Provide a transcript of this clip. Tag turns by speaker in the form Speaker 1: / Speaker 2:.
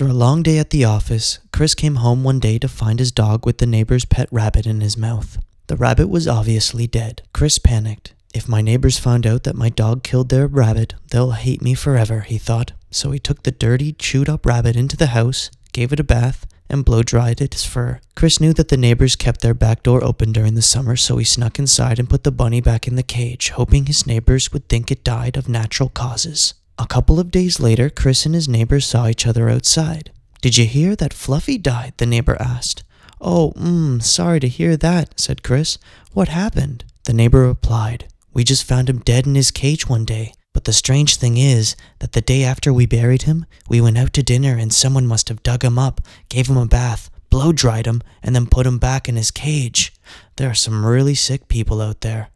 Speaker 1: After a long day at the office, Chris came home one day to find his dog with the neighbor's pet rabbit in his mouth. The rabbit was obviously dead. Chris panicked. If my neighbors found out that my dog killed their rabbit, they'll hate me forever, he thought. So he took the dirty, chewed up rabbit into the house, gave it a bath, and blow dried its fur. Chris knew that the neighbors kept their back door open during the summer, so he snuck inside and put the bunny back in the cage, hoping his neighbors would think it died of natural causes. A couple of days later, Chris and his neighbors saw each other outside. Did you hear that Fluffy died? the neighbor asked. Oh, mm, sorry to hear that, said Chris. What happened? The neighbor replied, We just found him dead in his cage one day. But the strange thing is that the day after we buried him, we went out to dinner and someone must have dug him up, gave him a bath, blow dried him, and then put him back in his cage. There are some really sick people out there.